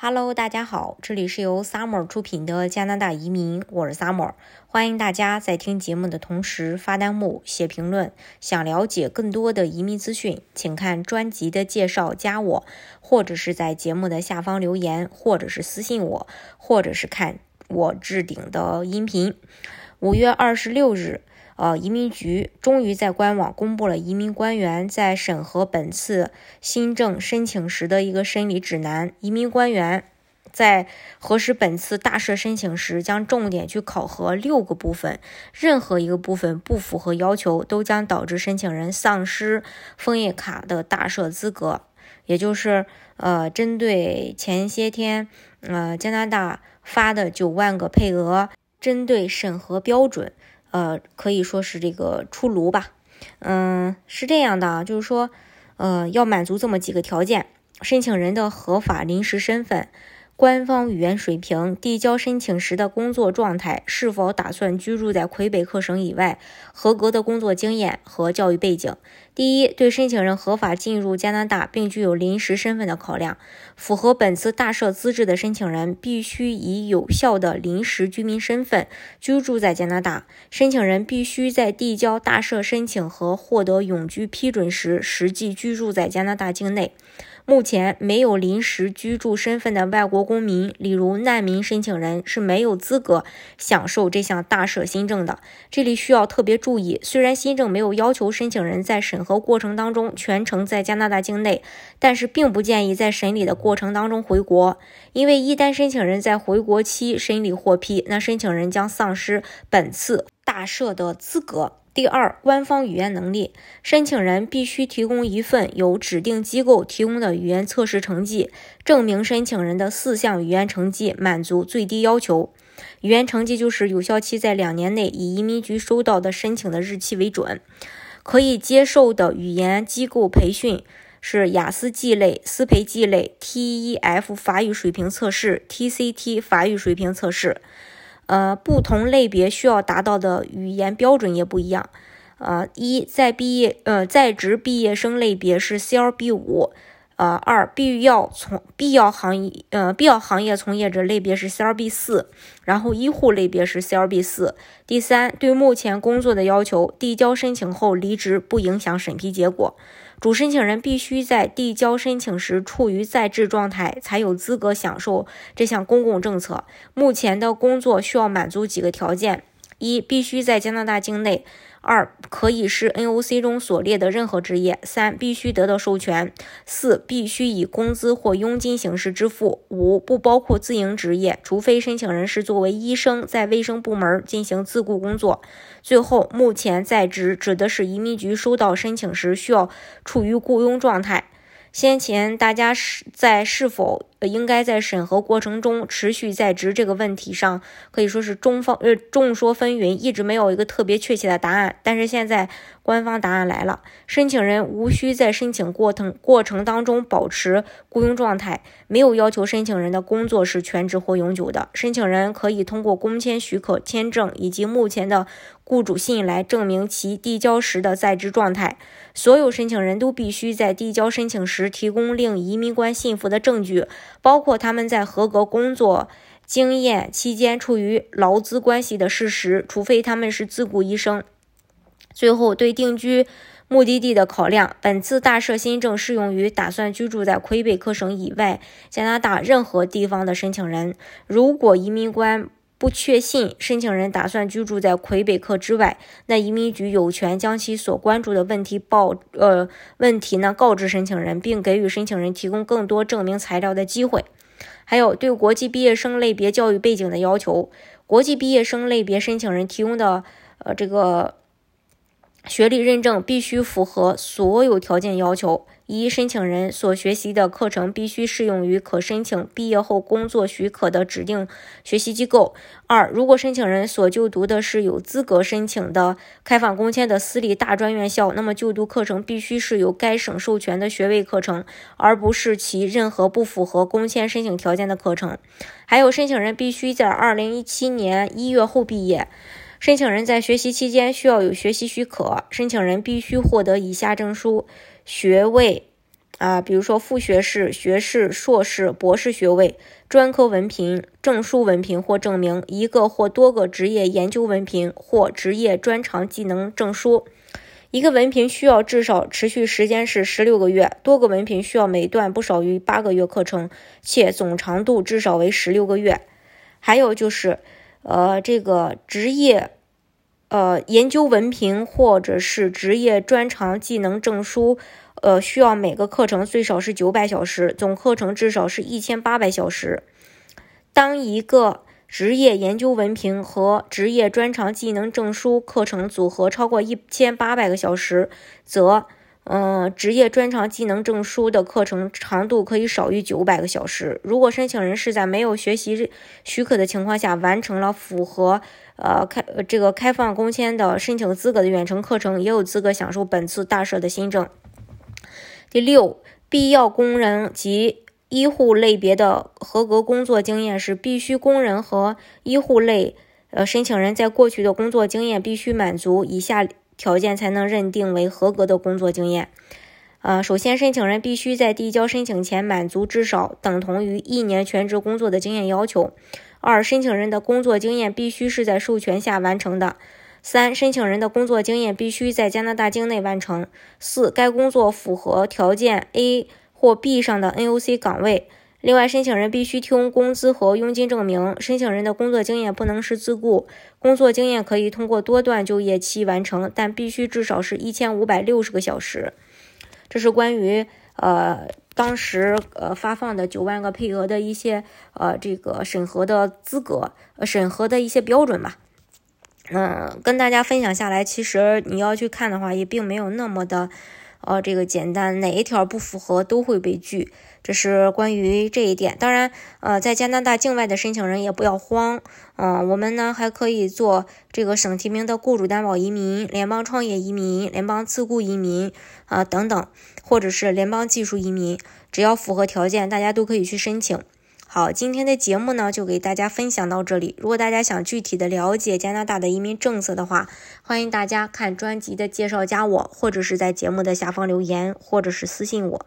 Hello，大家好，这里是由 Summer 出品的加拿大移民，我是 Summer，欢迎大家在听节目的同时发弹幕、写评论。想了解更多的移民资讯，请看专辑的介绍，加我，或者是在节目的下方留言，或者是私信我，或者是看我置顶的音频。五月二十六日。呃，移民局终于在官网公布了移民官员在审核本次新政申请时的一个审理指南。移民官员在核实本次大赦申请时，将重点去考核六个部分，任何一个部分不符合要求，都将导致申请人丧失枫叶卡的大赦资格。也就是，呃，针对前些天，呃，加拿大发的九万个配额，针对审核标准。呃，可以说是这个出炉吧，嗯，是这样的，就是说，呃，要满足这么几个条件：申请人的合法临时身份。官方语言水平、递交申请时的工作状态、是否打算居住在魁北克省以外、合格的工作经验和教育背景。第一，对申请人合法进入加拿大并具有临时身份的考量。符合本次大赦资质的申请人必须以有效的临时居民身份居住在加拿大。申请人必须在递交大赦申请和获得永居批准时实际居住在加拿大境内。目前没有临时居住身份的外国公民，例如难民申请人，是没有资格享受这项大赦新政的。这里需要特别注意，虽然新政没有要求申请人在审核过程当中全程在加拿大境内，但是并不建议在审理的过程当中回国，因为一旦申请人在回国期审理获批，那申请人将丧失本次大赦的资格。第二，官方语言能力，申请人必须提供一份由指定机构提供的语言测试成绩，证明申请人的四项语言成绩满足最低要求。语言成绩就是有效期在两年内，以移民局收到的申请的日期为准。可以接受的语言机构培训是雅思 G 类、思培 G 类、TEF 法语水平测试、TCT 法语水平测试。呃，不同类别需要达到的语言标准也不一样。呃，一在毕业呃在职毕业生类别是 CLB 五，呃二必要从必要行业呃必要行业从业者类别是 CLB 四，然后医护类别是 CLB 四。第三，对目前工作的要求，递交申请后离职不影响审批结果。主申请人必须在递交申请时处于在职状态，才有资格享受这项公共政策。目前的工作需要满足几个条件：一，必须在加拿大境内。二可以是 NOC 中所列的任何职业。三必须得到授权。四必须以工资或佣金形式支付。五不包括自营职业，除非申请人是作为医生在卫生部门进行自雇工作。最后，目前在职指的是移民局收到申请时需要处于雇佣状态。先前大家是在是否呃应该在审核过程中持续在职这个问题上，可以说是中方呃众说纷纭，一直没有一个特别确切的答案。但是现在官方答案来了，申请人无需在申请过程过程当中保持雇佣状态，没有要求申请人的工作是全职或永久的。申请人可以通过工签许可签证以及目前的雇主信来证明其递交时的在职状态。所有申请人都必须在递交申请时提供令移民官信服的证据，包括他们在合格工作经验期间处于劳资关系的事实，除非他们是自雇医生。最后，对定居目的地的考量，本次大赦新政适用于打算居住在魁北克省以外加拿大任何地方的申请人。如果移民官不确信申请人打算居住在魁北克之外，那移民局有权将其所关注的问题报呃问题呢告知申请人，并给予申请人提供更多证明材料的机会。还有对国际毕业生类别教育背景的要求，国际毕业生类别申请人提供的呃这个学历认证必须符合所有条件要求。一、申请人所学习的课程必须适用于可申请毕业后工作许可的指定学习机构。二、如果申请人所就读的是有资格申请的开放工签的私立大专院校，那么就读课程必须是由该省授权的学位课程，而不是其任何不符合工签申请条件的课程。还有，申请人必须在二零一七年一月后毕业。申请人在学习期间需要有学习许可。申请人必须获得以下证书。学位，啊，比如说副学士、学士、硕士、博士学位、专科文凭、证书文凭或证明，一个或多个职业研究文凭或职业专长技能证书。一个文凭需要至少持续时间是十六个月，多个文凭需要每段不少于八个月课程，且总长度至少为十六个月。还有就是，呃，这个职业。呃，研究文凭或者是职业专长技能证书，呃，需要每个课程最少是九百小时，总课程至少是一千八百小时。当一个职业研究文凭和职业专长技能证书课程组合超过一千八百个小时，则。嗯，职业专长技能证书的课程长度可以少于九百个小时。如果申请人是在没有学习许可的情况下完成了符合呃开这个开放工签的申请资格的远程课程，也有资格享受本次大赦的新政。第六，必要工人及医护类别的合格工作经验是必须工人和医护类呃申请人在过去的工作经验必须满足以下。条件才能认定为合格的工作经验。呃，首先，申请人必须在递交申请前满足至少等同于一年全职工作的经验要求。二，申请人的工作经验必须是在授权下完成的。三，申请人的工作经验必须在加拿大境内完成。四，该工作符合条件 A 或 B 上的 NOC 岗位。另外，申请人必须提供工资和佣金证明。申请人的工作经验不能是自雇，工作经验可以通过多段就业期完成，但必须至少是一千五百六十个小时。这是关于呃当时呃发放的九万个配额的一些呃这个审核的资格、审核的一些标准吧。嗯，跟大家分享下来，其实你要去看的话，也并没有那么的。呃，这个简单，哪一条不符合都会被拒，这是关于这一点。当然，呃，在加拿大境外的申请人也不要慌，嗯，我们呢还可以做这个省提名的雇主担保移民、联邦创业移民、联邦自雇移民啊等等，或者是联邦技术移民，只要符合条件，大家都可以去申请。好，今天的节目呢就给大家分享到这里。如果大家想具体的了解加拿大的移民政策的话，欢迎大家看专辑的介绍，加我，或者是在节目的下方留言，或者是私信我。